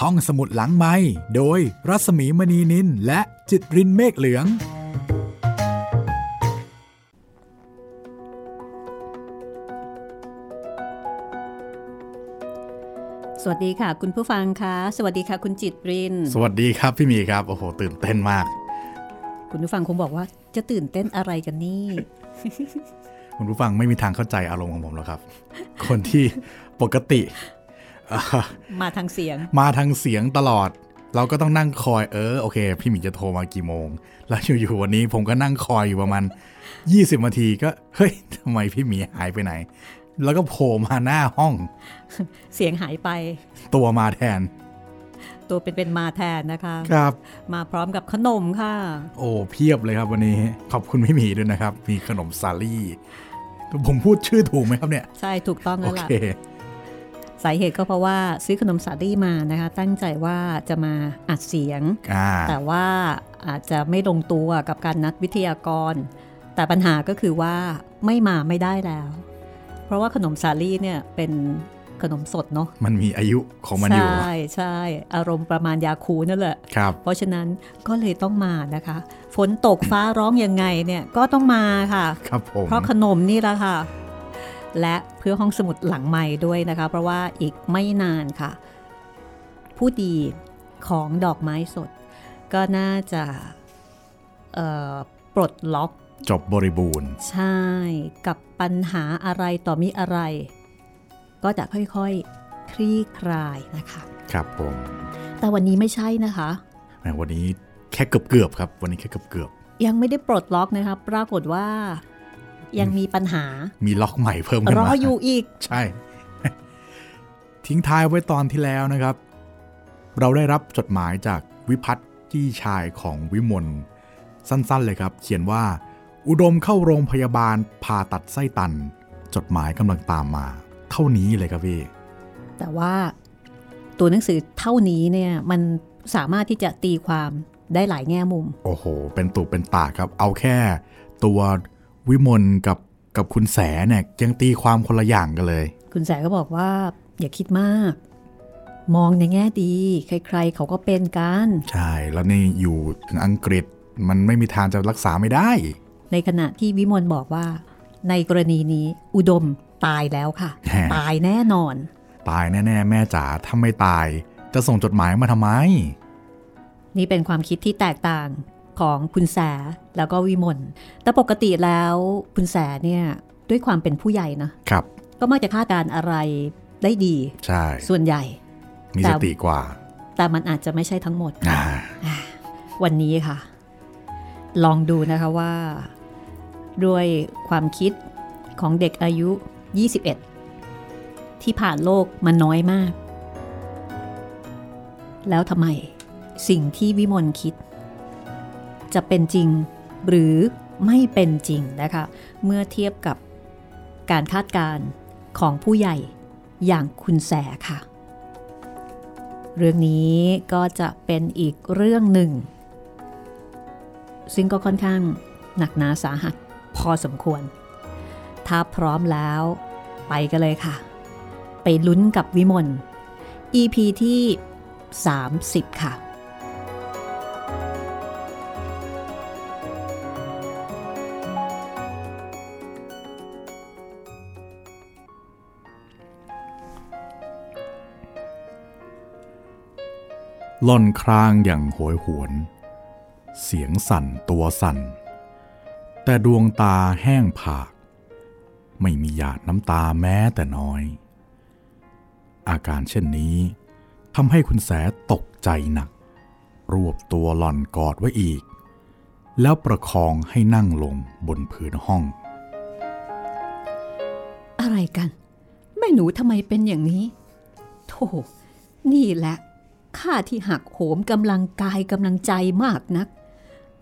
ห้องสมุดหลังไม้โดยรัสมีมณีนินและจิตรินเมฆเหลือง สวัสดีค่ะ คุณผู้ฟังคะสวัสดีค่ะ คุณจิตริน สวัสดีครับพี่หมีครับโอ้โหตื่นเต้นมาก คุณผู้ฟังคงบอกว่าจะตื่นเต้นอะไรกันนี่ คุณผู้ฟังไม่มีทางเข้าใจอารมณ์ของผมหรอกครับ คนที่ปกติเอ่อ มาทางเสียง มาทางเสียงตลอด เราก็ต้องนั่งคอยเออโอเค พี่หมีจะโทรมากี่โมง แล้วอยู่ๆวันนี้ผมก็นั่งคอยอยู่ประมาณ 20นาทีก็เฮ้ยทำไมพี่หมีหายไปไหน แล้วก็โผล่มาหน้าห้อง เสียงหายไป ตัวมาแทน ตัวเป็นเป็นมาแทนนะคะครับ มาพร้อมกับขนมค่ะ โอ้เพียบเลยครับวันนี้ ขอบคุณพี่หมีด้วยนะครับ มีขนมซาลี่ผมพูดชื่อถูกไหมครับเนี่ย ใช่ถูกต้องโอแล้วล่ะเค สาเหตุก็เพราะว่าซื้อขนมสาลี่มานะคะ ตั้งใจว่าจะมาอัดเสียงอ่าแต่ว่าอาจจะไม่ลงตัวกับการนัดวิทยากร แต่ปัญหาก็คือว่าไม่มาไม่ได้แล้ว เพราะว่าขนมสาลี่เนี่ยเป็นขนมสดเนาะมันมีอายุของมันอยู่ ใช่ใช่อารมณ์ประมาณยาคูนั่นแหละครับเพราะฉะนั้นก็เลยต้องมานะคะ ฝนตกฟ้าร้องยังไงเนี่ยก็ต้องมาค่ะครับผมเพราะขนมนี่แหละค่ะ และเพื่อห้องสมุดหลังใหม่ด้วยนะคะ เพราะว่าอีกไม่นานค่ะ ผู้ดีของดอกไม้สด ก็น่าจะเอ่อปลดล็อก จบบริบูรณ์ ใช่กับปัญหาอะไรต่อมิอะไร ก็จะค่อยๆ คลี่คลายนะคะ ครับผม แต่วันนี้ไม่ใช่นะคะแหมวันนี้แค่เกือบเกือบๆครับ วันนี้แค่เกือบเกือบยังไม่ได้ปลดล็อกนะคะ ปรากฏว่า ยังมีปัญหาๆมีล็อกใหม่เพิ่มขึ้นรอมาอยู่อีก ใช่ ทิ้งท้ายไว้ตอนที่แล้วนะครับ เราได้รับจดหมายจากวิพัฒน์จี้ชายของวิมลสั้นๆเลยครับ เขียนว่า อุดมเข้าโรงพยาบาลผ่าตัดไส้ตัน จดหมายกำลังตามมา เท่านี้เลยครับพี่ แต่ว่าตัวหนังสือเท่านี้เนี่ยมันสามารถที่จะตีความได้หลายแง่มุม โอ้โห เป็นตุเป็นตาครับ เอาแค่ตัว วิมลกับกับคุณแสเนี่ยยังตีความคนละอย่างกันเลย คุณแสก็บอกว่า อย่าคิดมาก มองในแง่ดี ใครๆ เขาก็เป็นกัน ใช่ แล้วนี่อยู่ถึงอังกฤษมันไม่มีทางจะรักษาไม่ได้ ในขณะที่วิมลบอกว่า ในกรณีนี้อุดมตายแล้วค่ะแหมตายแน่นอน ตายแน่ ๆ แม่จ๋าถ้าไม่ตาย จะส่งจดหมายมาทำไม นี่เป็นความคิดที่แตกต่าง ของคุณแสแล้วก็วิมลแต่ปกติแล้วคุณแสเนี่ยด้วยความเป็นผู้ใหญ่นะครับ ก็มักจะคาดการณ์อะไรได้ดีใช่ส่วนใหญ่ มีแต่สติกว่า แต่มันอาจจะไม่ใช่ทั้งหมดอ่าวันนี้ค่ะ ลองดูนะคะว่า ด้วยความคิดของเด็กอายุ 21 ที่ผ่านโลกมันน้อยมาก แล้วทำไมสิ่งที่วิมลคิด จะเป็นจริง หรือไม่เป็นจริงนะคะ เมื่อเทียบกับการคาดการณ์ของผู้ใหญ่อย่างคุณแสค่ะ เรื่องนี้ก็จะเป็นอีกเรื่องหนึ่ง ซึ่งก็ค่อนข้างหนักหนาสาหัสพอสมควร ถ้าพร้อมแล้วไปกันเลยค่ะ ไปลุ้นกับวิมล EP ที่ 30 ค่ะ ล่อนครางอย่างโหยหวน เสียงสั่นตัวสั่น แต่ดวงตาแห้งผาก ไม่มีหยาดน้ำตาแม้แต่น้อย อาการเช่นนี้ทำให้คุณแสตกใจหนัก รวบตัวหล่อนกอดไว้อีก แล้วประคองให้นั่งลงบนพื้นห้อง อะไรกัน แม่หนูทำไมเป็นอย่างนี้ โธ่นี่แหละ ข้าที่หักโหมกำลังกายกำลังใจมากนัก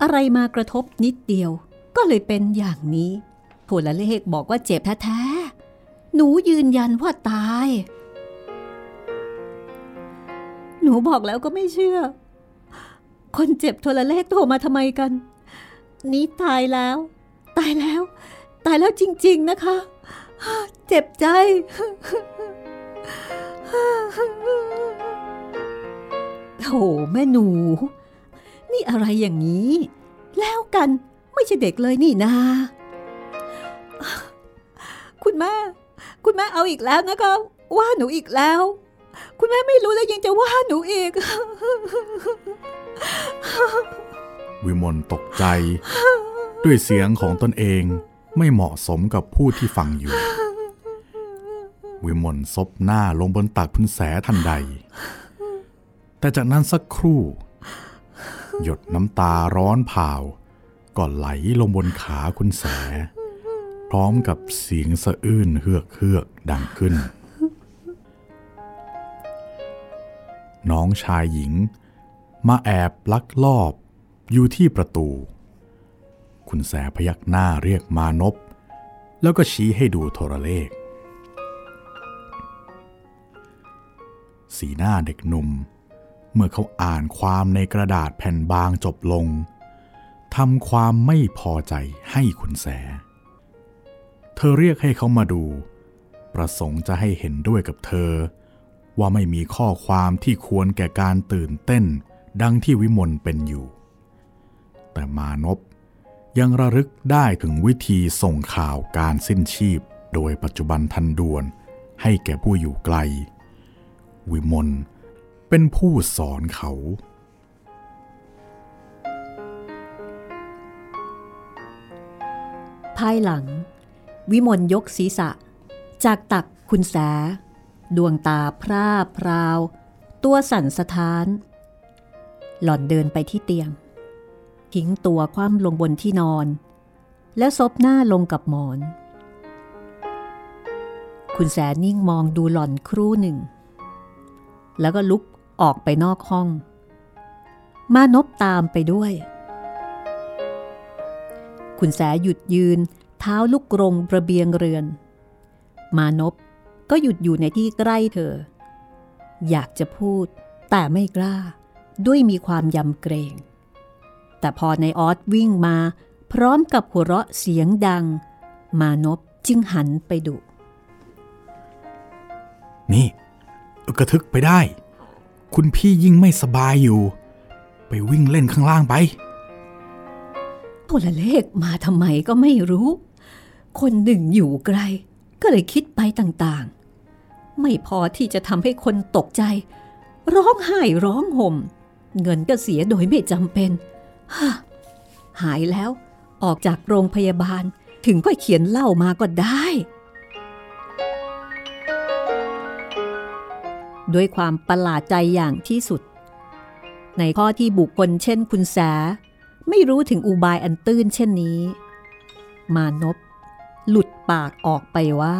อะไรมากระทบนิดเดียว ก็เลยเป็นอย่างนี้โทรเลขบอกว่าเจ็บแท้ๆหนูยืนยันว่าตาย หนูบอกแล้วก็ไม่เชื่อ คนเจ็บโทรเลขโทรมาทำไมกัน นี่ตายแล้ว ตายแล้ว ตายแล้วจริง ๆนะคะ เจ็บใจ แม่หนู นี่อะไรอย่างนี้ แล้วกันไม่ใช่เด็กเลยนี่นา คุณแม่ คุณแม่เอาอีกแล้วนะคะว่าหนูอีกแล้ว คุณแม่ไม่รู้แล้วยังจะว่าหนูอีก วิมลตกใจ ด้วยเสียงของตนเองไม่เหมาะสมกับผู้ที่ฟังอยู่ วิมลซบหน้าลงบนตักพุนแสทันใด แต่จากนั้นสักครู่ หยดน้ำตาร้อนเผาก็ไหลลงบนขาคุณแส พร้อมกับเสียงสะอื้นเฮือกเฮือกดังขึ้น น้องชายหญิง มาแอบลักลอบอยู่ที่ประตู คุณแสพยักหน้าเรียกมานพแล้วก็ชี้ให้ดูโทรเลข สีหน้าเด็กหนุ่ม เมื่อเขาอ่านความในกระดาษแผ่นบางจบลงทำความไม่พอใจให้คุณแส เธอเรียกให้เขามาดู ประสงค์จะให้เห็นด้วยกับเธอ ว่าไม่มีข้อความที่ควรแก่การตื่นเต้น ดังที่วิมลเป็นอยู่ แต่มานพยังระลึกได้ถึงวิธีส่งข่าวการสิ้นชีพ โดยปัจจุบันทันด่วนให้แก่ผู้อยู่ไกล วิมล เป็นผู้สอนเขา ภายหลัง วิมลยกศีรษะ จากตักคุณแส ดวงตาพร่าพราว ตัวสั่นสะท้าน หล่อนเดินไปที่เตียง ทิ้งตัวคว่ำลงบนที่นอน แล้วซบหน้าลงกับหมอนคุณแสนิ่งมองดูหล่อนครู่หนึ่ง แล้วก็ลุก ออกไปนอกห้อง มานบตามไปด้วย คุณแสหยุดยืน เท้าลุกกรงระเบียงเรือน มานพก็หยุดอยู่ในที่ใกล้เธอ อยากจะพูดแต่ไม่กล้าด้วยมีความยำเกรง แต่พอในออสวิ่งมาพร้อมกับหัวเราะเสียงดัง มานพจึงหันไปดุ นี่ กระทึกไปได้ คุณพี่ยิ่งไม่สบายอยู่ ไปวิ่งเล่นข้างล่างไปโทรเลขมาทำไมก็ไม่รู้ คนหนึ่งอยู่ไกล ก็เลยคิดไปต่างๆ ไม่พอที่จะทำให้คนตกใจ ร้องไห้ร้องห่ม เงินก็เสียโดยไม่จำเป็นฮ่าหายแล้วออกจากโรงพยาบาลถึงค่อยเขียนเล่ามาก็ได้ ด้วยความประหลาดใจอย่างที่สุด ในข้อที่บุคคลเช่นคุณแส ไม่รู้ถึงอุบายอันตื้นเช่นนี้ มานพหลุดปากออกไปว่า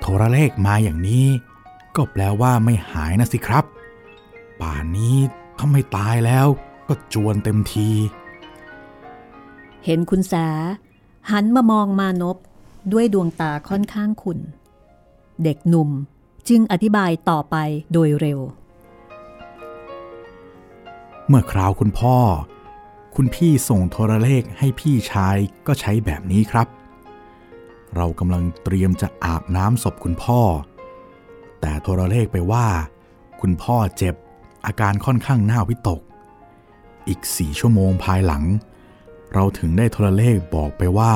โทรเลขมาอย่างนี้ ก็แปลว่าไม่หายนะสิครับ ป่านนี้ถ้าไม่ตายแล้วก็จวนเต็มที เห็นคุณแสหันมามองมานพด้วยดวงตาค่อนข้างขุน เด็กหนุ่มจึงอธิบายต่อไปโดยเร็ว เมื่อคราวคุณพ่อ คุณพี่ส่งโทรเลขให้พี่ชายก็ใช้แบบนี้ครับ เรากำลังเตรียมจะอาบน้ำศพคุณพ่อ แต่โทรเลขไปว่า คุณพ่อเจ็บอาการค่อนข้างน่าวิตก อีกสี่ชั่วโมงภายหลัง เราถึงได้โทรเลขบอกไปว่า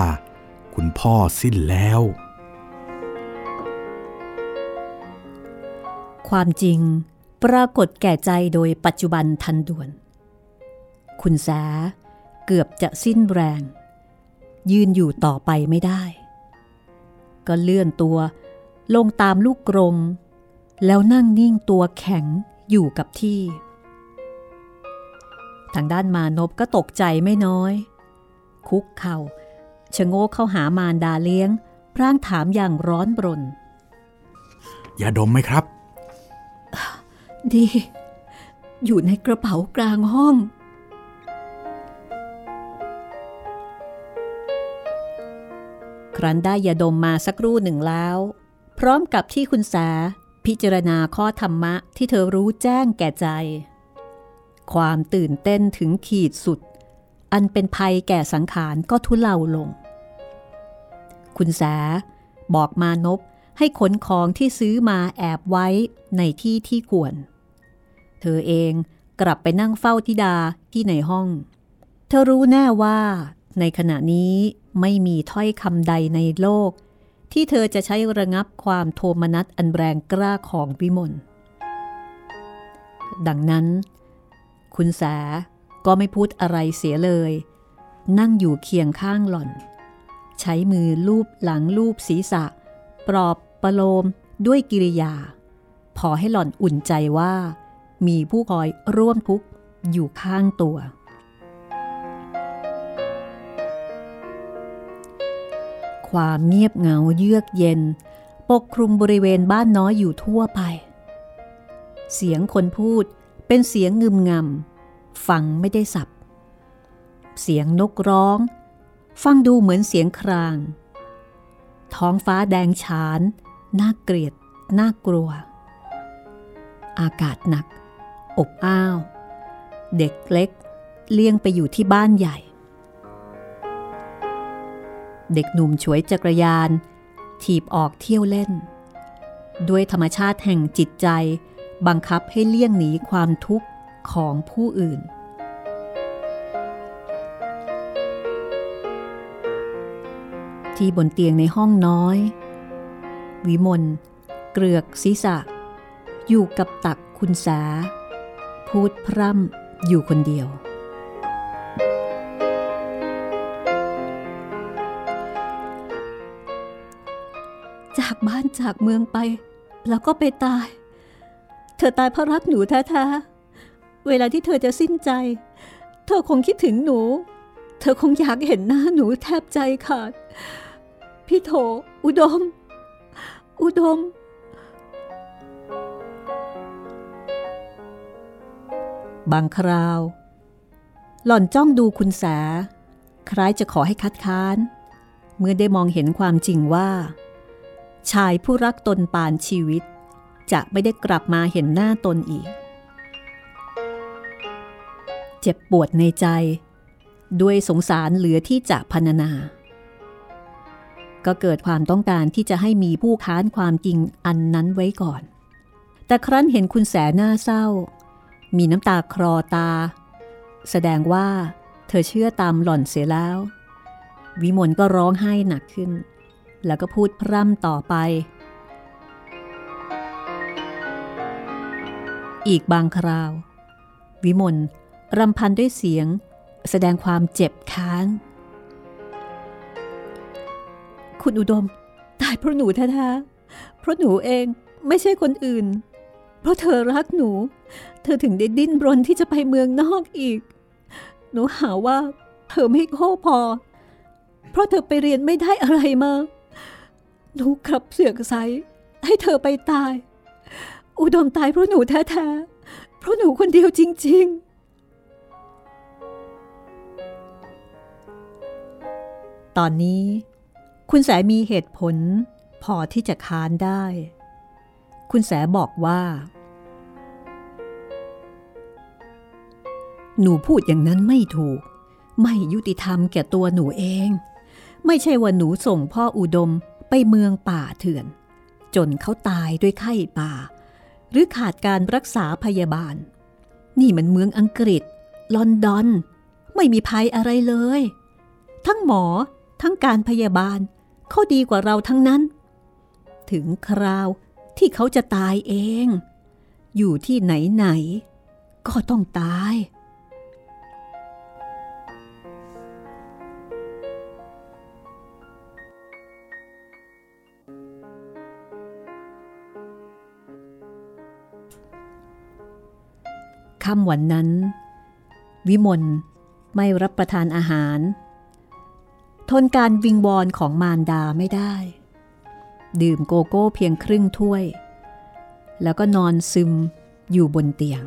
คุณพ่อสิ้นแล้ว ความจริง ปรากฏแก่ใจโดยปัจจุบันทันด่วน คุณแสเกือบจะสิ้นแรง ยืนอยู่ต่อไปไม่ได้ ก็เลื่อนตัวลงตามลูกกรงแล้วนั่งนิ่งตัวแข็งอยู่กับที่ ทางด้านมานพก็ตกใจไม่น้อย คุกเข่าชะโงกเข้าหามารดาเลี้ยง พร่างถามอย่างร้อนบรนอย่าดมไหมครับ ดี อยู่ในกระเป๋ากลางห้อง ครั้นได้ยาดมมาสักครู่หนึ่งแล้ว พร้อมกับที่คุณแสพิจารณาข้อธรรมะที่เธอรู้แจ้งแก่ใจ ความตื่นเต้นถึงขีดสุด อันเป็นภัยแก่สังขารก็ทุเลาลง คุณแสบอกมานพ ให้ขนของที่ซื้อมาแอบไว้ในที่ที่ควร เธอเองกลับไปนั่งเฝ้าธิดาที่ในห้อง เธอรู้แน่ว่าในขณะนี้ไม่มีถ้อยคำใดในโลก ที่เธอจะใช้ระงับความโทมนัสอันแรงกล้าของวิมล ดังนั้น คุณแสก็ไม่พูดอะไรเสียเลย นั่งอยู่เคียงข้างหล่อน ใช้มือลูบหลังลูบศีรษะ ปลอบ ประโลมด้วยกิริยา พอให้หล่อนอุ่นใจว่า มีผู้คอยร่วมทุกข์อยู่ข้างตัว ความเงียบเหงาเยือกเย็น ปกคลุมบริเวณบ้านน้อยอยู่ทั่วไป เสียงคนพูดเป็นเสียงงึมงำฟังไม่ได้สับ เสียงนกร้อง ฟังดูเหมือนเสียงคราง ท้องฟ้าแดงฉาน น่าเกลียด น่ากลัว อากาศหนัก อบอ้าว เด็กเล็ก เลี้ยงไปอยู่ที่บ้านใหญ่ เด็กหนุ่มฉวยจักรยาน ถีบออกเที่ยวเล่น ด้วยธรรมชาติแห่งจิตใจ บังคับให้เลี่ยงหนีความทุกข์ของผู้อื่นที่บนเตียงในห้องน้อย วิมลเกลือกศีรษะ อยู่กับตักคุณสา พูดพร่ำอยู่คนเดียว จากบ้านจากเมืองไป แล้วก็ไปตาย เธอตายเพราะรักหนูแท้ๆ เวลาที่เธอจะสิ้นใจ เธอคงคิดถึงหนู เธอคงอยากเห็นหน้าหนูแทบใจขาดพี่โถอุดม อุดม บางคราว หล่อนจ้องดูคุณแสคล้ายจะขอให้คัดค้าน เมื่อได้มองเห็นความจริงว่า ชายผู้รักตนปานชีวิต จะไม่ได้กลับมาเห็นหน้าตนอีก เจ็บปวดในใจ ด้วยสงสารเหลือที่จะพรรณนา ก็เกิดความต้องการที่จะให้มีผู้ค้านความจริงอันนั้นไว้ก่อน แต่ครั้นเห็นคุณแสหน้าเศร้า มีน้ำตาคลอตา แสดงว่าเธอเชื่อตามหล่อนเสียแล้ว วิมลก็ร้องไห้หนักขึ้น แล้วก็พูดพร่ำต่อไป อีกบางคราว วิมลรำพันด้วยเสียง แสดงความเจ็บค้าง คุณอุดม ตายเพราะหนูแท้ๆเพราะหนูเองไม่ใช่คนอื่น เพราะเธอรักหนู เธอถึงได้ดิ้นรนที่จะไปเมืองนอกอีก หนูหาว่า เธอไม่โง่พอ เพราะเธอไปเรียนไม่ได้อะไรมา หนูกลับเสือกไซให้เธอไปตาย อุดมตายเพราะหนูแท้ๆเพราะหนูคนเดียวจริงๆตอนนี้ คุณแสมีเหตุผล พอที่จะค้านได้ คุณแสบอกว่า หนูพูดอย่างนั้นไม่ถูก ไม่ยุติธรรมแก่ตัวหนูเอง ไม่ใช่ว่าหนูส่งพ่ออุดมไปเมืองป่าเถื่อน จนเขาตายด้วยไข้ป่า หรือขาดการรักษาพยาบาล นี่มันเมืองอังกฤษ ลอนดอน ไม่มีภัยอะไรเลย ทั้งหมอทั้งการพยาบาล เขาดีกว่าเราทั้งนั้น ถึงคราวที่เขาจะตายเอง อยู่ที่ไหนไหน ก็ต้องตาย ค่ำวันนั้น วิมลไม่รับประทานอาหาร ทนการวิงวอนของมารดาไม่ได้ ดื่มโกโก้เพียงครึ่งถ้วย แล้วก็นอนซึมอยู่บนเตียง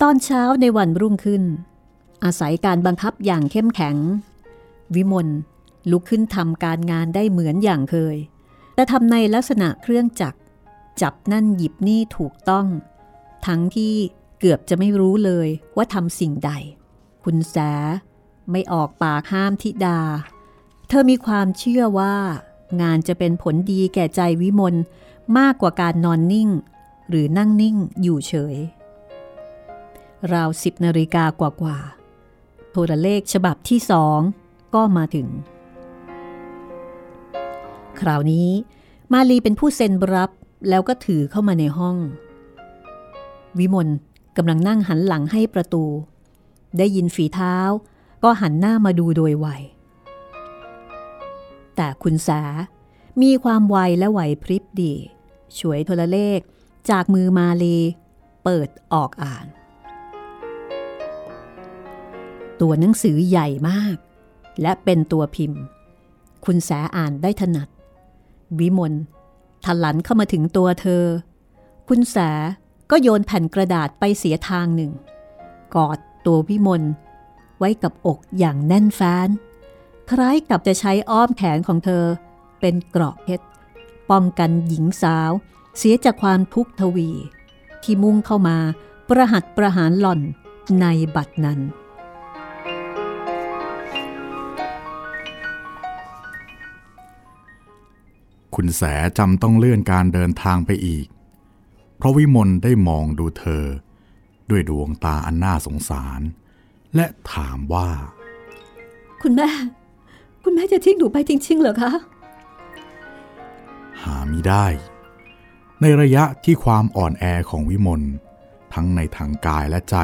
ตอนเช้าในวันรุ่งขึ้น อาศัยการบังคับอย่างเข้มแข็ง วิมลลุกขึ้นทำการงานได้เหมือนอย่างเคย แต่ทำในลักษณะเครื่องจักร จับนั่นหยิบนี่ถูกต้อง ทั้งที่เกือบจะไม่รู้เลยว่าทำสิ่งใด คุณแส ไม่ออกปากห้ามธิดา เธอมีความเชื่อว่า งานจะเป็นผลดีแก่ใจวิมลมากกว่าการนอนนิ่ง หรือนั่งนิ่งอยู่เฉย ราวสิบนาฬิกากว่าๆโทรเลขฉบับที่สองก็มาถึง คราวนี้มาลีเป็นผู้เซ็นรับแล้วก็ถือเข้ามาในห้อง วิมลกำลังนั่งหันหลังให้ประตู ได้ยินฝีเท้า ก็หันหน้ามาดูโดยไว แต่คุณสา มีความไวและไหวพริบดี ช่วยโทรเลขจากมือมาลี เปิดออกอ่าน ตัวหนังสือใหญ่มาก และเป็นตัวพิมพ์ คุณแสอ่านได้ถนัด วิมลทันหลันเข้ามาถึงตัวเธอ คุณแสก็โยนแผ่นกระดาษไปเสียทางหนึ่ง กอดตัววิมล ไว้กับอกอย่างแน่นแฟ้น คล้ายกับจะใช้อ้อมแขนของเธอ เป็นเกราะเพชร ป้องกันหญิงสาว เสียจากความทุกข์ทวี ที่มุ่งเข้ามาประหัตประหารหล่อนในบัดนั้น คุณแสจำต้องเลื่อนการเดินทางไปอีก เพราะวิมลได้มองดูเธอ ด้วยดวงตาอันน่าสงสาร และถามว่า คุณแม่ คุณแม่จะทิ้งหนูไปจริง ๆ เหรอคะ หามิได้ ในระยะที่ความอ่อนแอของวิมลทั้งในทางกายและใจ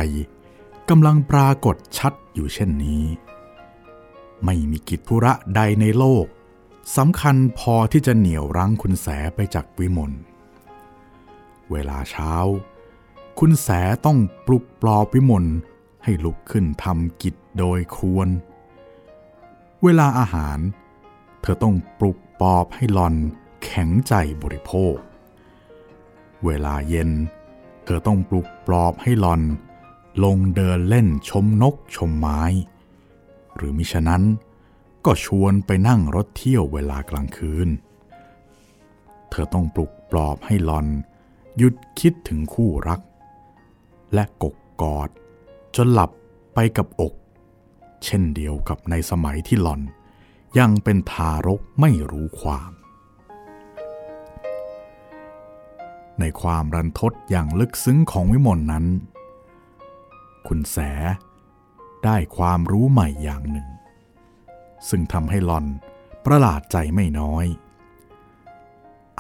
กำลังปรากฏชัดอยู่เช่นนี้ ไม่มีกิจธุระใดในโลกสำคัญพอที่จะเหนี่ยวรั้งคุณแสไปจากวิมลเวลาเช้า คุณแสต้องปลุกปลอบวิมล ให้ลุกขึ้นทำกิจโดยควร เวลาอาหาร เธอต้องปลุกปลอบให้หลอนแข็งใจบริโภค เวลาเย็น เธอต้องปลุกปลอบให้หลอน ลงเดินเล่นชมนกชมไม้ หรือมิฉะนั้นก็ชวนไปนั่งรถเที่ยวเวลากลางคืน เธอต้องปลุกปลอบให้หลอน หยุดคิดถึงคู่รัก และกกกอด จนหลับไปกับอก เช่นเดียวกับในสมัยที่หลอน ยังเป็นทารกไม่รู้ความ ในความรันทดอย่างลึกซึ้งของวิมลนนั้น คุณแสได้ความรู้ใหม่อย่างหนึ่ง ซึ่งทำให้หลอนประหลาดใจไม่น้อย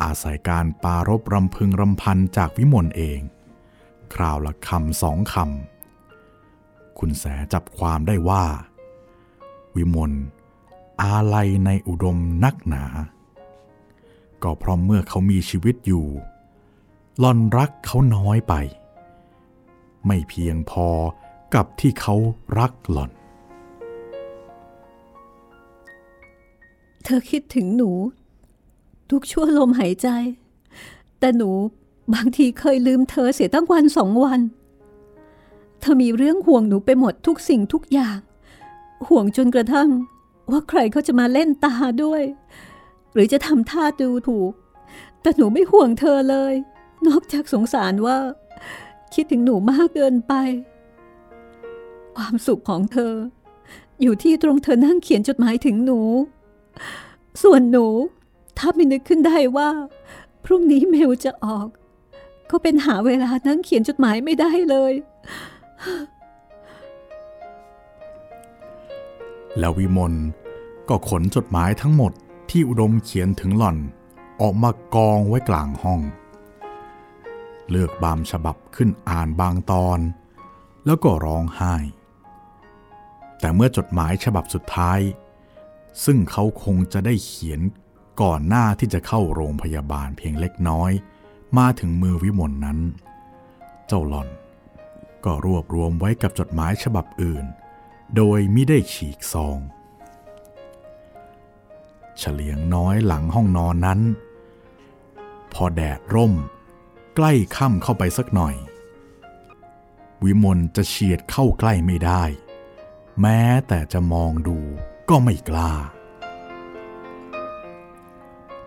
อาศัยการปารบรำพึงรำพันจากวิมลเอง คราวละคำสองคำ คุณแสจับความได้ว่า วิมลอาลัยในอุดมนักหนา ก็เพราะเมื่อเขามีชีวิตอยู่หลอนรักเขาน้อยไป ไม่เพียงพอกับที่เขารักหล่อน เธอคิดถึงหนู ทุกชั่วลมหายใจ แต่หนูบางทีเคยลืมเธอเสียตั้งวันสองวัน เธอมีเรื่องห่วงหนูไปหมดทุกสิ่งทุกอย่าง ห่วงจนกระทั่ง ว่าใครเขาจะมาเล่นตาด้วย หรือจะทำท่าดูถูก แต่หนูไม่ห่วงเธอเลย นอกจากสงสารว่า คิดถึงหนูมากเกินไป ความสุขของเธอ อยู่ที่ตรงเธอนั่งเขียนจดหมายถึงหนู ส่วนหนู ถ้าไม่นึกขึ้นได้ว่า พรุ่งนี้เมลจะออก ก็เป็นหาเวลานั่งเขียนจดหมายไม่ได้เลย แล้ววิมลก็ขนจดหมายทั้งหมดที่อุดมเขียนถึงหล่อนออกมากองไว้กลางห้อง เลือกบางฉบับขึ้นอ่านบางตอน แล้วก็ร้องไห้ แต่เมื่อจดหมายฉบับสุดท้าย ซึ่งเขาคงจะได้เขียนก่อนหน้าที่จะเข้าโรงพยาบาลเพียงเล็กน้อย มาถึงมือวิมลนนั้น เจ้าหล่อน ก็รวบรวมไว้กับจดหมายฉบับอื่น โดยมิได้ฉีกซอง เฉลียงน้อยหลังห้องนอนนั้น พอแดดร่ม ใกล้ค่ำเข้าไปสักหน่อย วิมลจะเฉียดเข้าใกล้ไม่ได้ แม้แต่จะมองดูก็ไม่กล้า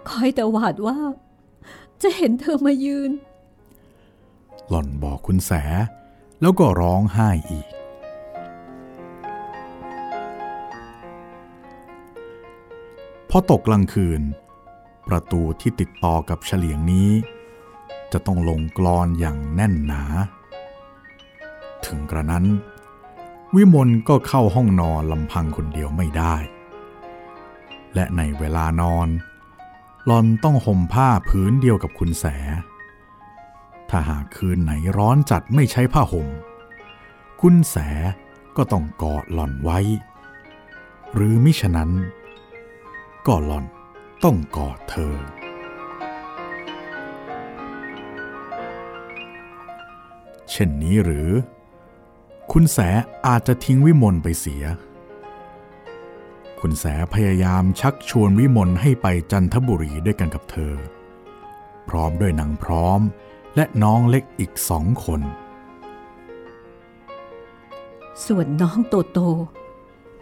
คอยแต่หวาดว่า จะเห็นเธอมายืน หล่อนบอกคุณแส แล้วก็ร้องไห้อีก พอตกกลางคืน ประตูที่ติดต่อกับเฉลียงนี้ จะต้องลงกรอนอย่างแน่นหนา ถึงกระนั้น วิมลก็เข้าห้องนอนลำพังคนเดียวไม่ได้ และในเวลานอนหลอนต้องห่มผ้าผืนเดียวกับคุณแส ถ้าหากคืนไหนร้อนจัดไม่ใช้ผ้าห่ม คุณแสก็ต้องกอดหล่อนไว้ หรือมิฉะนั้น ก็หล่อนต้องกอดเธอ เช่นนี้หรือ คุณแสอาจจะทิ้งวิมลไปเสีย คุณแสพยายามชักชวนวิมลให้ไปจันทบุรีด้วยกันกับเธอ พร้อมด้วยนางพร้อม และน้องเล็กอีกสองคน ส่วนน้องโตโต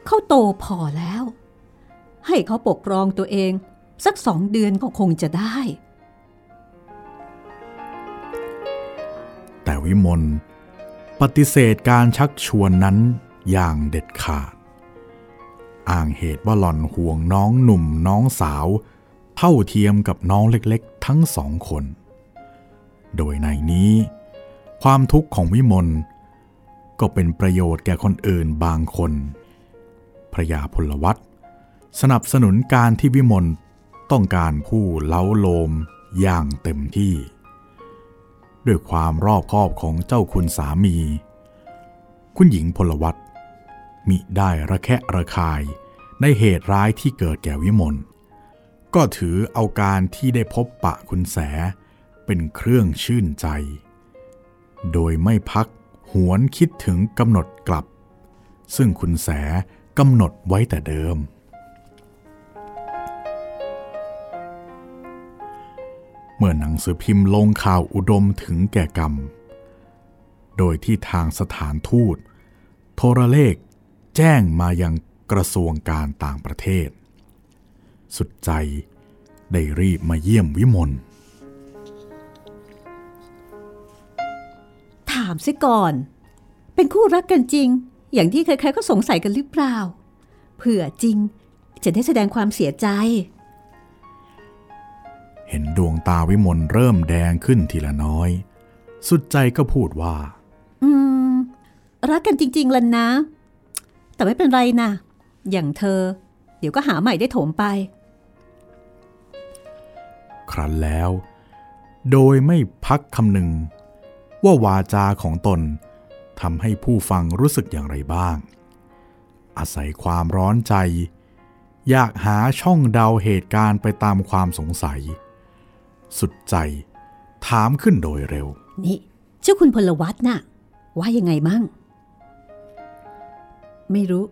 เขาโตพอแล้ว ให้เขาปกครองตัวเองสักสองเดือนก็คงจะได้ แต่วิมลปฏิเสธการชักชวนนั้นอย่างเด็ดขาด อ้างเหตุว่าหล่อนห่วงน้องหนุ่มน้องสาว เท่าเทียมกับน้องเล็กๆ ทั้งสองคน โดยในนี้ ความทุกข์ของวิมลก็เป็นประโยชน์แก่คนอื่นบางคนพระยาพลวัตสนับสนุนการที่วิมลต้องการผู้เล้าโลมอย่างเต็มที่ ด้วยความรอบคอบของเจ้าคุณสามี คุณหญิงพลวัตมิได้ระแคะระคายในเหตุร้ายที่เกิดแก่วิมลก็ถือเอาการที่ได้พบปะคุณแส เป็นเครื่องชื่นใจ โดยไม่พักหวนคิดถึงกำหนดกลับ ซึ่งคุณแสกำหนดไว้แต่เดิม เมื่อหนังสือพิมพ์ลงข่าวอุดมถึงแก่กรรม โดยที่ทางสถานทูต โทรเลขแจ้งมายังกระทรวงการต่างประเทศ สุดใจได้รีบมาเยี่ยมวิมล ถามซิก่อน เป็นคู่รักกันจริง อย่างที่ใครๆก็สงสัยกันหรือเปล่า เผื่อจริง จะได้แสดงความเสียใจ เห็นดวงตาวิมลเริ่มแดงขึ้นทีละน้อย สุดใจก็พูดว่า อืม รักกันจริง ๆล่ะนะ แต่ไม่เป็นไรนะอย่างเธอ เดี๋ยวก็หาใหม่ได้โถมไป ครั้นแล้ว โดยไม่พักคำหนึ่ง ว่าวาจาของตนทำให้ผู้ฟังรู้สึกอย่างไรบ้าง อาศัยความร้อนใจ อยากหาช่องเดาเหตุการณ์ไปตามความสงสัย สุดใจถามขึ้นโดยเร็ว นี่เจ้าคุณพลวัตน่ะ ว่ายังไงมั่ง ไม่รู้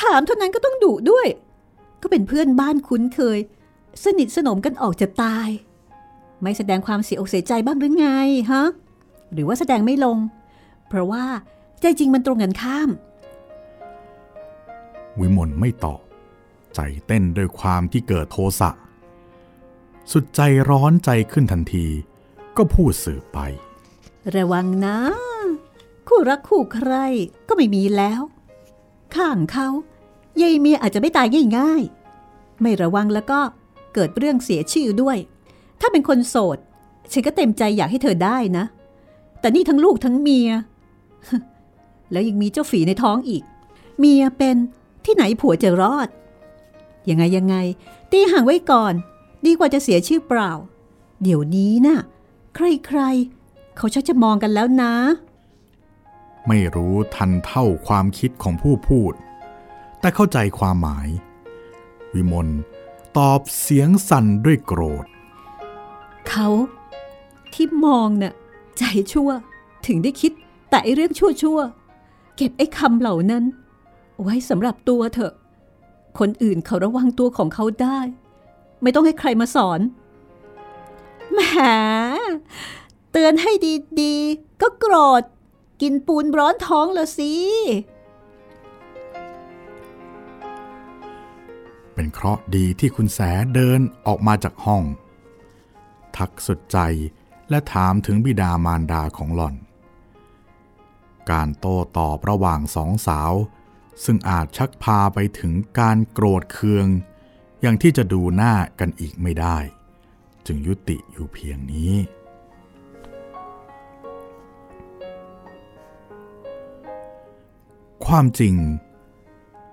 ถามเท่านั้นก็ต้องดุด้วย ก็เป็นเพื่อนบ้านคุ้นเคย สนิทสนมกันออกจะตาย ไม่แสดงความเสียอกเสียใจบ้างหรือไงฮะหรือว่าแสดงไม่ลง เพราะว่าใจจริงมันตรงกันข้าม วิมลไม่ตอบใจเต้นด้วยความที่เกิดโทสะ สุดใจร้อนใจขึ้นทันที ก็พูดสืบไป ระวังนะ คู่รักคู่ใครก็ไม่มีแล้ว ข้างเขายายเมียอาจจะไม่ตายง่ายๆ ไม่ระวังแล้วก็เกิดเรื่องเสียชื่อด้วย ถ้าเป็นคนโสด ฉันก็เต็มใจอยากให้เธอได้นะ แต่นี่ทั้งลูกทั้งเมีย แล้วยังมีเจ้าฝีในท้องอีก เมียเป็นที่ไหนผัวจะรอด ยังไงยังไง ตีห่างไว้ก่อน ดีกว่าจะเสียชื่อเปล่า เดี๋ยวนี้น่ะ ใครๆ เขาชักจะมองกันแล้วนะ ไม่รู้ทันเท่าความคิดของผู้พูด แต่เข้าใจความหมาย วิมลตอบเสียงสั่นด้วยโกรธ เขาที่มองน่ะใจชั่วถึงได้คิดแต่ไอ้เรื่องชั่วชั่วๆเก็บไอ้คำเหล่านั้น ไว้สำหรับตัวเถอะ คนอื่นเขาระวังตัวของเขาได้ ไม่ต้องให้ใครมาสอนแหมเตือนให้ดีๆ ก็โกรธ กินปูนร้อนท้องละสิ เป็นเคราะห์ดีที่คุณแสเดินออกมาจากห้อง ทักสุดใจและถามถึงบิดามารดาของหล่อน การโต้ตอบระหว่างสองสาว ซึ่งอาจชักพาไปถึงการโกรธเคือง อย่างที่จะดูหน้ากันอีกไม่ได้ จึงยุติอยู่เพียงนี้ ความจริง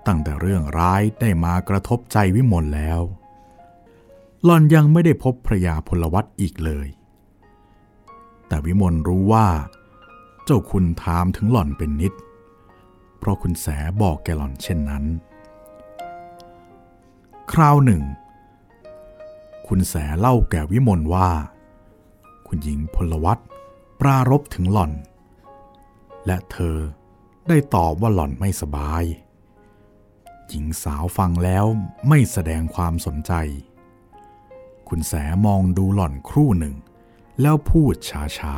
ตั้งแต่เรื่องร้ายได้มากระทบใจวิมลแล้ว หล่อนยังไม่ได้พบพระยาพลวัตอีกเลย แต่วิมลรู้ว่า เจ้าคุณถามถึงหล่อนเป็นนิด เพราะคุณแสบอกแกหล่อนเช่นนั้น คราวหนึ่ง คุณแสเล่าแก่วิมลว่า คุณหญิงพลวัตปรารบถึงหล่อน และเธอได้ตอบว่าหล่อนไม่สบาย หญิงสาวฟังแล้วไม่แสดงความสนใจ คุณแสมองดูหล่อนครู่หนึ่ง แล้วพูดช้า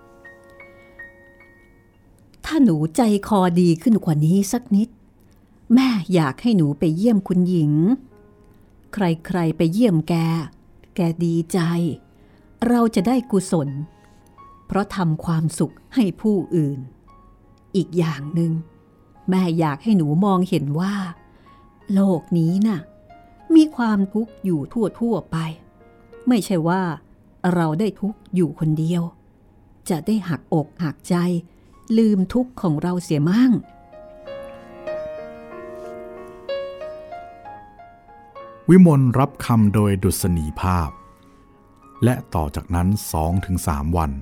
ๆ ถ้าหนูใจคอดีขึ้นกว่านี้สักนิด แม่อยากให้หนูไปเยี่ยมคุณหญิง ใครๆไปเยี่ยมแก แกดีใจ เราจะได้กุศล เพราะทำความสุขให้ผู้อื่น อีกอย่างหนึ่งแม่อยากให้หนูมองเห็นว่า โลกนี้น่ะ มีความทุกข์อยู่ทั่วๆไป ไม่ใช่ว่าเราได้ทุกข์อยู่คนเดียว จะได้หักอกหักใจ ลืมทุกข์ของเราเสียมั่งวิมลรับคำโดยดุษณีภาพ และต่อจากนั้นสองถึงสามวัน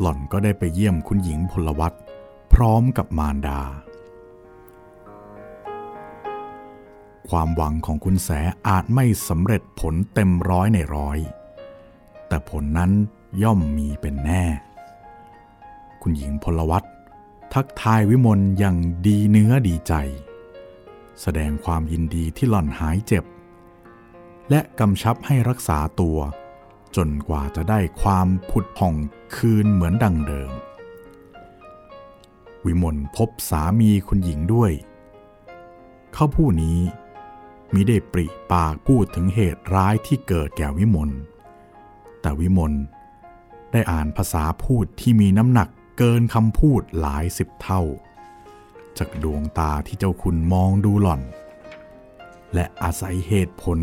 หล่อนก็ได้ไปเยี่ยมคุณหญิงพลวัตพร้อมกับมารดา ความหวังของคุณแสอาจไม่สำเร็จผลเต็มร้อยในร้อย แต่ผลนั้นย่อมมีเป็นแน่ คุณหญิงพลวัตทักทายวิมลอย่างดีเนื้อดีใจ แสดงความยินดีที่หล่อนหายเจ็บ และกำชับให้รักษาตัว จนกว่าจะได้ความผุดผ่องคืนเหมือนดังเดิม วิมลพบสามีคุณหญิงด้วย เขาผู้นี้ มิได้ปริปากพูดถึงเหตุร้ายที่เกิดแก่วิมล แต่วิมลได้อ่านภาษาพูดที่มีน้ำหนักเกินคำพูดหลายสิบเท่า จากดวงตาที่เจ้าคุณมองดูหล่อน และอาศัยเหตุผล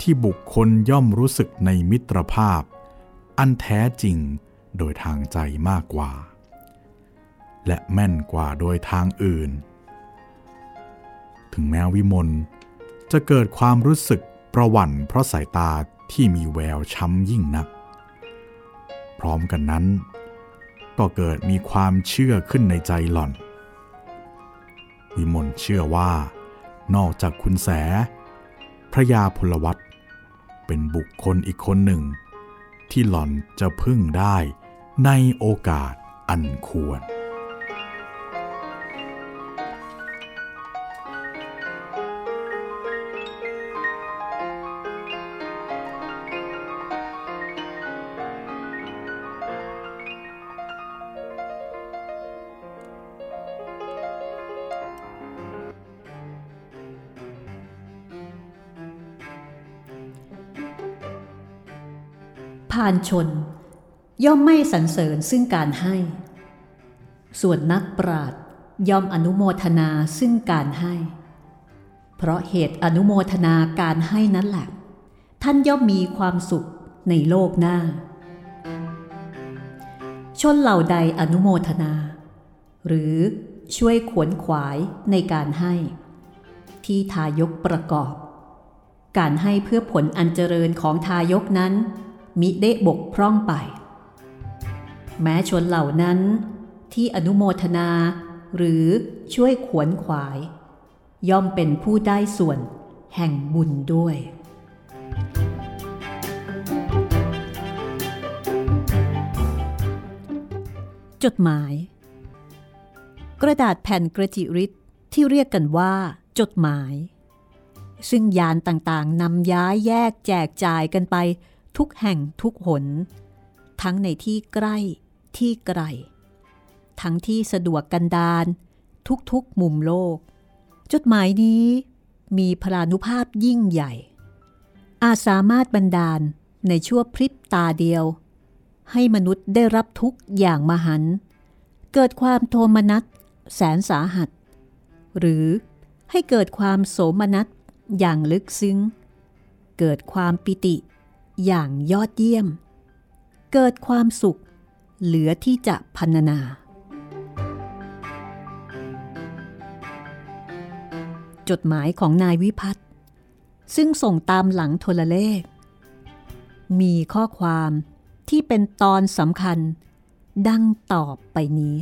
ที่บุคคลย่อมรู้สึกในมิตรภาพ อันแท้จริงโดยทางใจมากกว่า และแม่นกว่าโดยทางอื่น ถึงแม้วิมล จะเกิดความรู้สึกประหวั่นเพราะสายตาที่มีแววช้ำยิ่งนัก พร้อมกันนั้น ก็เกิดมีความเชื่อขึ้นในใจหล่อน วิมลเชื่อว่า นอกจากคุณแส พระยาพลวัตเป็นบุคคลอีกคนหนึ่ง ที่หล่อนจะพึ่งได้ในโอกาสอันควรานชน ย่อมไม่สรรเสริญซึ่งการให้ ส่วนนักปราดย่อมอนุโมทนาซึ่งการให้ เพราะเหตุอนุโมทนาการให้นั้นแหละ ท่านย่อมมีความสุขในโลกหน้า ชนเหล่าใดอนุโมทนา หรือช่วยขวนขวายในการให้ ที่ทายกประกอบ การให้เพื่อผลอันเจริญของทายกนั้น มิได้บกพร่องไป แม้ชนเหล่านั้นที่อนุโมทนาหรือช่วยขวนขวาย ย่อมเป็นผู้ได้ส่วนแห่งบุญด้วย จดหมาย กระดาษแผ่นกระจิริดที่เรียกกันว่า จดหมาย ซึ่งยานต่างๆนำย้ายแยกแจกจ่ายกันไป ทุกแห่งทุกหน ทั้งในที่ใกล้ที่ไกล ทั้งที่สะดวกกันดารทุกๆมุมโลก จดหมายนี้มีพลานุภาพยิ่งใหญ่ อาจสามารถบันดาลในชั่วพริบตาเดียว ให้มนุษย์ได้รับทุกอย่างมหัน เกิดความโทมนัสแสนสาหัส หรือให้เกิดความโสมนัสอย่างลึกซึ้ง เกิดความปิติ อย่างยอดเยี่ยม เกิดความสุข เหลือที่จะพรรณนา จดหมายของนายวิพัฒน์ซึ่งส่งตามหลังโทรเลข มีข้อความที่เป็นตอนสำคัญ ดังตอบไปนี้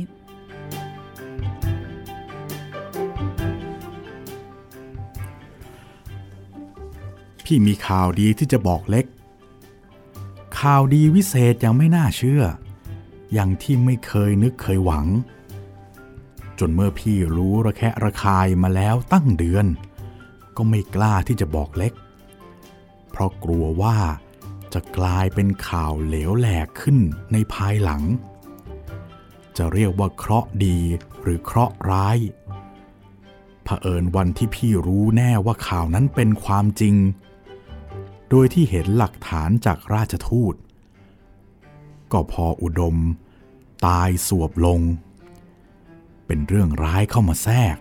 พี่มีข่าวดีที่จะบอกเล็ก ข่าวดีวิเศษยังไม่น่าเชื่อ อย่างที่ไม่เคยนึกเคยหวัง จนเมื่อพี่รู้ระแคะระคายมาแล้วตั้งเดือน ก็ไม่กล้าที่จะบอกเล็ก เพราะกลัวว่าจะกลายเป็นข่าวเหลวแหลกขึ้นในภายหลัง จะเรียกว่าเคราะห์ดีหรือเคราะห์ร้ายเผอิญวันที่พี่รู้แน่ว่าข่าวนั้นเป็นความจริง โดยที่เห็นหลักฐานจากราชทูต ก็พออุดม ตายสวบลง เป็นเรื่องร้ายเข้ามาแทรก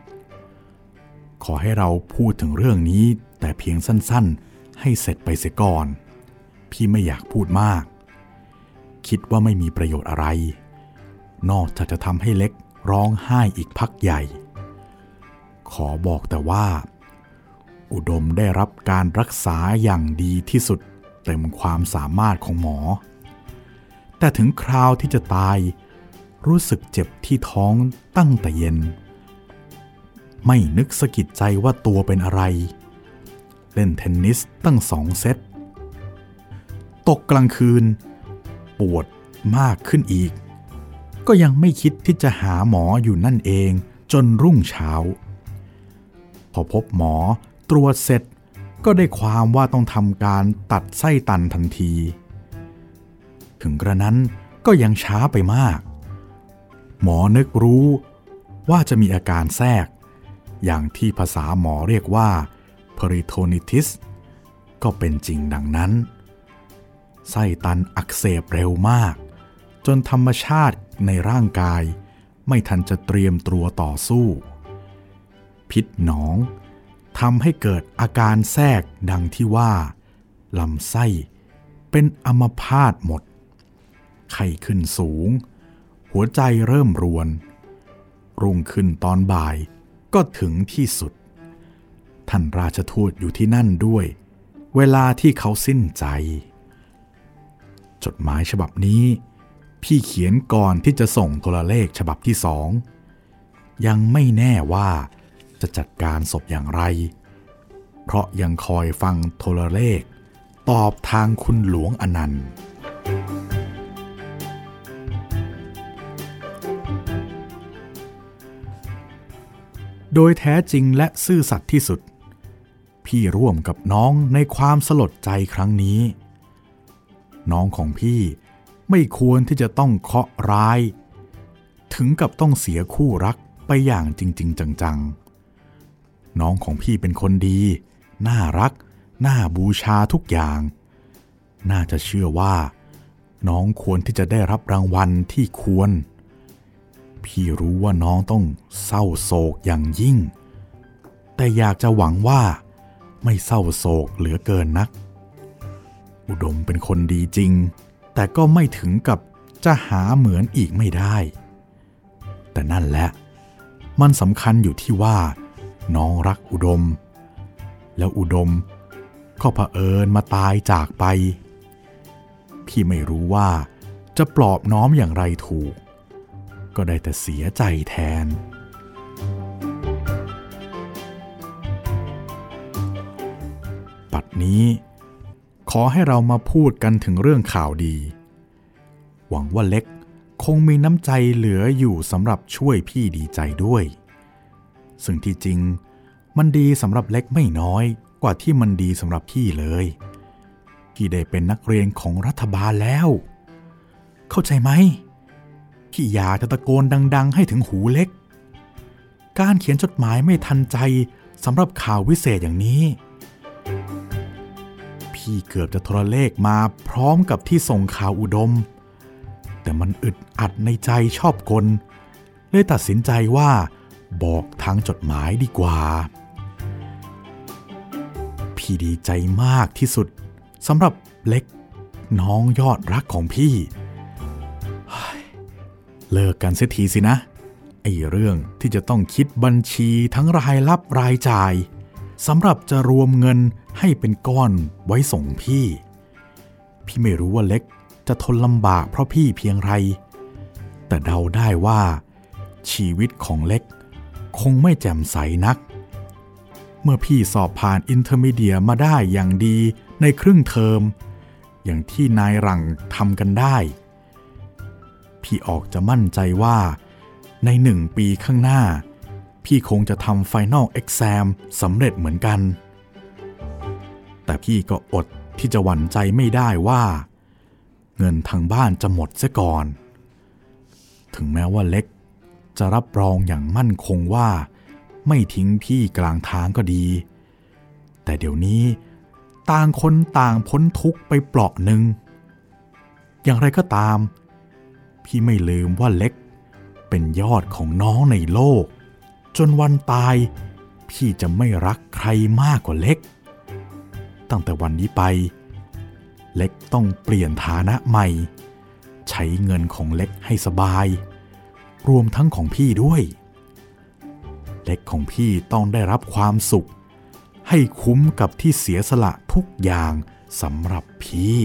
ขอให้เราพูดถึงเรื่องนี้แต่เพียงสั้นๆ ให้เสร็จไปเสียก่อน พี่ไม่อยากพูดมาก คิดว่าไม่มีประโยชน์อะไร นอกจากจะทำให้เล็กร้องไห้อีกพักใหญ่ ขอบอกแต่ว่า อุดมได้รับการรักษาอย่างดีที่สุดเต็มความสามารถของหมอ แต่ถึงคราวที่จะตาย รู้สึกเจ็บที่ท้องตั้งแต่เย็น ไม่นึกสะกิดใจว่าตัวเป็นอะไร เล่นเทนนิสตั้งสองเซต ตกกลางคืน ปวดมากขึ้นอีก ก็ยังไม่คิดที่จะหาหมออยู่นั่นเองจนรุ่งเช้า พอพบหมอ ตรวจเสร็จก็ได้ความว่าต้องทำการตัดไส้ตันทันที ถึงกระนั้นก็ยังช้าไปมาก หมอนึกรู้ว่าจะมีอาการแทรก อย่างที่ภาษาหมอเรียกว่า peritonitis ก็เป็นจริงดังนั้น ไส้ตันอักเสบเร็วมาก จนธรรมชาติในร่างกาย ไม่ทันจะเตรียมตัวต่อสู้ พิษหนอง ทำให้เกิดอาการแทรกดังที่ว่าลำไส้ เป็นอัมพาตหมด ไข้ขึ้นสูง หัวใจเริ่มรวน รุ่งขึ้นตอนบ่ายก็ถึงที่สุด ท่านราชทูตอยู่ที่นั่นด้วย เวลาที่เขาสิ้นใจ จดหมายฉบับนี้ พี่เขียนก่อนที่จะส่งโทรเลขฉบับที่สอง ยังไม่แน่ว่า จะจัดการศพอย่างไร เพราะยังคอยฟังโทรเลข ตอบทางคุณหลวงอนันต์ โดยแท้จริงและซื่อสัตย์ที่สุด พี่ร่วมกับน้องในความสลดใจครั้งนี้ น้องของพี่ไม่ควรที่จะต้องเคาะร้าย ถึงกับต้องเสียคู่รักไปอย่างจริง ๆ จังๆ น้องของพี่เป็นคนดี น่ารัก น่าบูชาทุกอย่าง น่าจะเชื่อว่า น้องควรที่จะได้รับรางวัลที่ควร พี่รู้ว่าน้องต้องเศร้าโศกอย่างยิ่ง แต่อยากจะหวังว่า ไม่เศร้าโศกเหลือเกินนัก อุดมเป็นคนดีจริง แต่ก็ไม่ถึงกับจะหาเหมือนอีกไม่ได้ แต่นั่นแหละ มันสำคัญอยู่ที่ว่า น้องรักอุดม แล้วอุดมก็เผอิญมาตายจากไป พี่ไม่รู้ว่าจะปลอบน้อมอย่างไรถูก ก็ได้แต่เสียใจแทน ปัดนี้ขอให้เรามาพูดกันถึงเรื่องข่าวดี หวังว่าเล็กคงมีน้ำใจเหลืออยู่สำหรับช่วยพี่ดีใจด้วย ซึ่งที่จริง มันดีสำหรับเล็กไม่น้อยกว่าที่มันดีสำหรับพี่เลย พี่ได้เป็นนักเรียนของรัฐบาลแล้ว เข้าใจไหมพี่อยากจะตะโกนดัง ๆ ให้ถึงหูเล็ก การเขียนจดหมายไม่ทันใจสำหรับข่าววิเศษอย่างนี้ พี่เกือบจะโทรเลขมาพร้อมกับที่ส่งข่าวอุดม แต่มันอึดอัดในใจชอบกลเลยตัดสินใจว่า บอกทางจดหมายดีกว่า พี่ดีใจมากที่สุดสำหรับเล็กน้องยอดรักของพี่ เลิกกันเสียทีสินะ ไอ้เรื่องที่จะต้องคิดบัญชีทั้งรายรับรายจ่ายสำหรับจะรวมเงินให้เป็นก้อนไว้ส่งพี่ พี่ไม่รู้ว่าเล็กจะทนลำบากเพราะพี่เพียงไร แต่เดาได้ว่าชีวิตของเล็ก คงไม่แจ่มใสนัก เมื่อพี่สอบผ่าน Intermediate มาได้อย่างดีในครึ่งเทอม อย่างที่นายหลังทำกันได้ พี่ออกจะมั่นใจว่า ในหนึ่งปีข้างหน้า พี่คงจะทำ Final Exam สำเร็จเหมือนกัน แต่พี่ก็อดที่จะหวั่นใจไม่ได้ว่า เงินทางบ้านจะหมดเสียก่อน ถึงแม้ว่าเล็ก จะรับรองอย่างมั่นคงว่า ไม่ทิ้งพี่กลางทางก็ดี แต่เดี๋ยวนี้ ต่างคนต่างพ้นทุกข์ไปเปราะหนึ่ง อย่างไรก็ตาม พี่ไม่ลืมว่าเล็ก เป็นยอดของน้องในโลก จนวันตาย พี่จะไม่รักใครมากกว่าเล็ก ตั้งแต่วันนี้ไป เล็กต้องเปลี่ยนฐานะใหม่ ใช้เงินของเล็กให้สบาย รวมทั้งของพี่ด้วย เล็กของพี่ต้องได้รับความสุข ให้คุ้มกับที่เสียสละทุกอย่างสำหรับพี่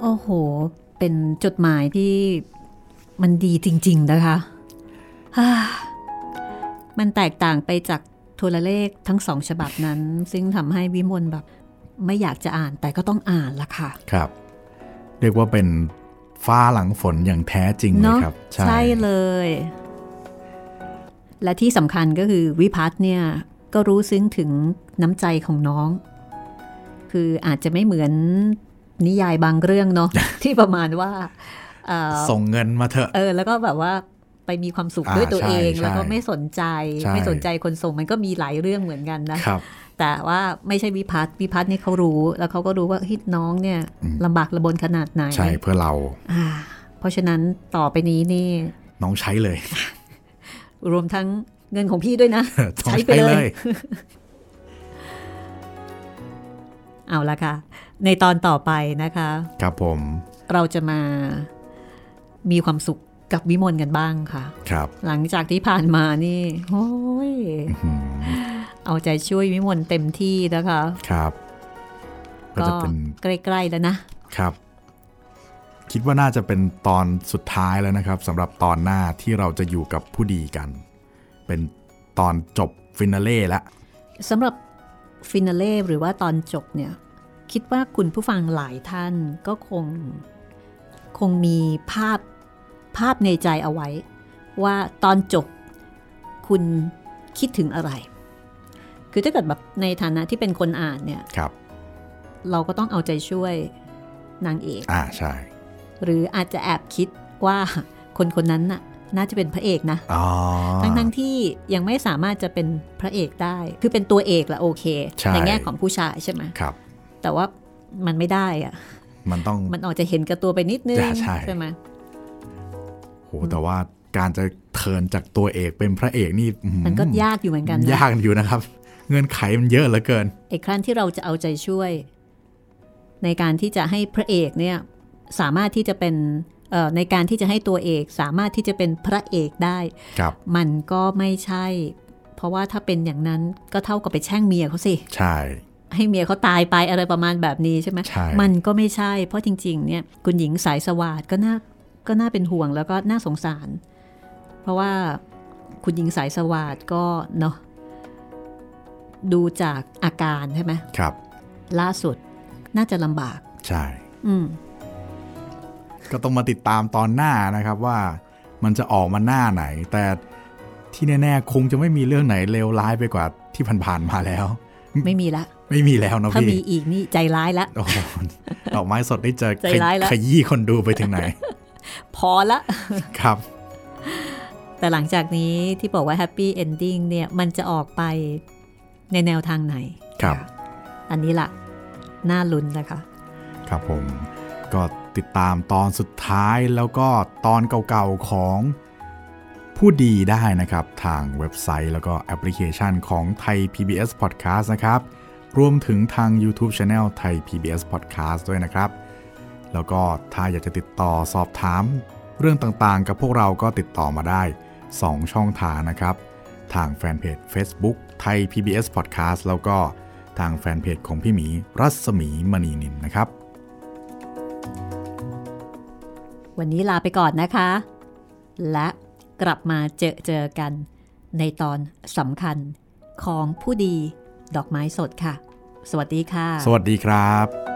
โอ้โห เป็นจดหมายที่มันดีจริง ๆ นะคะ มันแตกต่างไปจาก โทรเลขทั้งสองฉบับนั้น ซึ่งทำให้วิมลแบบไม่อยากจะอ่านแต่ก็ต้องอ่านละค่ะ ครับ เรียกว่าเป็นฟ้าหลังฝนอย่างแท้จริงเลยเนาะครับใช่เลย และที่สำคัญก็คือวิพัฒน์เนี่ยก็รู้ซึ้งถึงน้ำใจของน้อง คืออาจจะไม่เหมือนนิยายบางเรื่องเนาะที่ประมาณว่าเอ่อส่งเงินมาเถอะเออ แล้วก็แบบว่า ไปมีความสุขอ่าด้วยตัวเองใช่แล้วก็ใช่ไม่สนใจใช่ไม่สนใจคนส่งมันก็มีหลายเรื่องเหมือนกันนะครับแต่ว่าไม่ใช่วิพัฒน์วิพัฒน์นี่เขารู้ แล้วเขาก็รู้ว่าเฮ้ยน้องเนี่ยอืมลำบากระบนขนาดไหนใช่เพื่อเราอ่าเพราะฉะนั้นต่อไปนี้นี่น้องใช้เลย รวมทั้งเงินของพี่ด้วยนะต้องใช้ไปเลย เอาละค่ะ ในตอนต่อไปนะคะ ครับผม เราจะมามีความสุข กับวิมลกันบ้างค่ะ ครับ หลังจากที่ผ่านมานี่โอ้ยอืมเอาใจช่วยวิมลเต็มที่นะคะ ครับ ก็ก็จะเป็นใกล้ๆแล้วนะ ครับ คิดว่าน่าจะเป็นตอนสุดท้ายแล้วนะครับสำหรับตอนหน้าที่เราจะอยู่กับผู้ดีกัน เป็นตอนจบฟินาเล่แล้วสำหรับฟินาเล่หรือว่าตอนจบเนี่ย คิดว่าคุณผู้ฟังหลายท่านก็คงคงมีภาพ ภาพในใจเอาไว้ ว่าตอนจบคุณคิดถึงอะไร คือถ้าเกิดแบบในฐานะที่เป็นคนอ่านเนี่ยครับเราก็ต้องเอาใจช่วยนางเอกอ่าใช่ หรืออาจจะแอบคิดว่าคนคนนั้นน่ะน่าจะเป็นพระเอกนะอ๋อทั้งทั้งๆที่ยังไม่สามารถจะเป็นพระเอกได้ คือเป็นตัวเอกละโอเคใช่แง่ของผู้ชายใช่ไหมครับ แต่ว่ามันไม่ได้อะมันต้องมันออกจะเห็นกับตัวไปนิดนึงใช่ไหม โหแต่ว่าการจะเทิร์นจากตัวเอกเป็นพระเอกนี่อื้อหือมันก็ยากอยู่เหมือนกันนะยากอยู่นะครับ เงื่อนไขมันเยอะเหลือเกินไอ้ครั้นที่เราจะเอาใจช่วย ในการที่จะให้พระเอกเนี่ยสามารถที่จะเป็นเอ่อในการที่จะให้ตัวเอกสามารถที่จะเป็นพระเอกได้ครับมันก็ไม่ใช่ เพราะว่าถ้าเป็นอย่างนั้นก็เท่ากับไปแช่งเมียเขาสิ ใช่ ให้เมียเขาตายไปอะไรประมาณแบบนี้ใช่ไหมใช่มันก็ไม่ใช่ เพราะจริง ๆ เนี่ยคุณหญิงสายสวัสดก็น่า ก็น่าเป็นห่วงแล้วก็น่าสงสาร เพราะว่าคุณหญิงสายสวัสดก็เนาะดูจากอาการใช่ไหมครับ ล่าสุดน่าจะลำบาก ใช่ อืมก็ต้องมาติดตามตอนหน้านะครับว่ามันจะออกมาหน้าไหน แต่ที่แน่ๆ คงจะไม่มีเรื่องไหนเลวร้ายไปกว่าที่ผ่านๆมาแล้ว ไม่มีละ ไม่มีแล้วนะถ้าพี่มีอีกนี่ใจร้ายละโอ้โหดอกไม้สดได้เจอใจร้ายละขยี้คนดูไปถึงไหน พอละ ครับ แต่หลังจากนี้ที่บอกว่า happy ending เนี่ย มันจะออกไปในแนวทางไหน ครับะอันนี้ล่ะ น่าลุ้นนะคะ ครับผม ก็ติดตามตอนสุดท้ายแล้วก็ตอนเก่าๆของผู้ดีได้นะครับ ทางเว็บไซต์แล้วก็แอปพลิเคชันของไทย PBS Podcast นะครับ รวมถึงทาง YouTube Channel ไทย PBS Podcast ด้วยนะครับ แล้วก็ถ้าอยากจะติดต่อสอบถาม เรื่องต่างๆ กับพวกเราก็ติดต่อมาได้ 2 ช่องทางนะครับ ทางแฟนเพจ Facebook ไทย PBS Podcast แล้วก็ทางแฟนเพจของพี่หมีรัศมีมณีนินนะครับ วันนี้ลาไปก่อนนะคะ และกลับมาเจอเจอกันในตอนสำคัญของผู้ดีดอกไม้สดค่ะ สวัสดีค่ะ สวัสดีครับ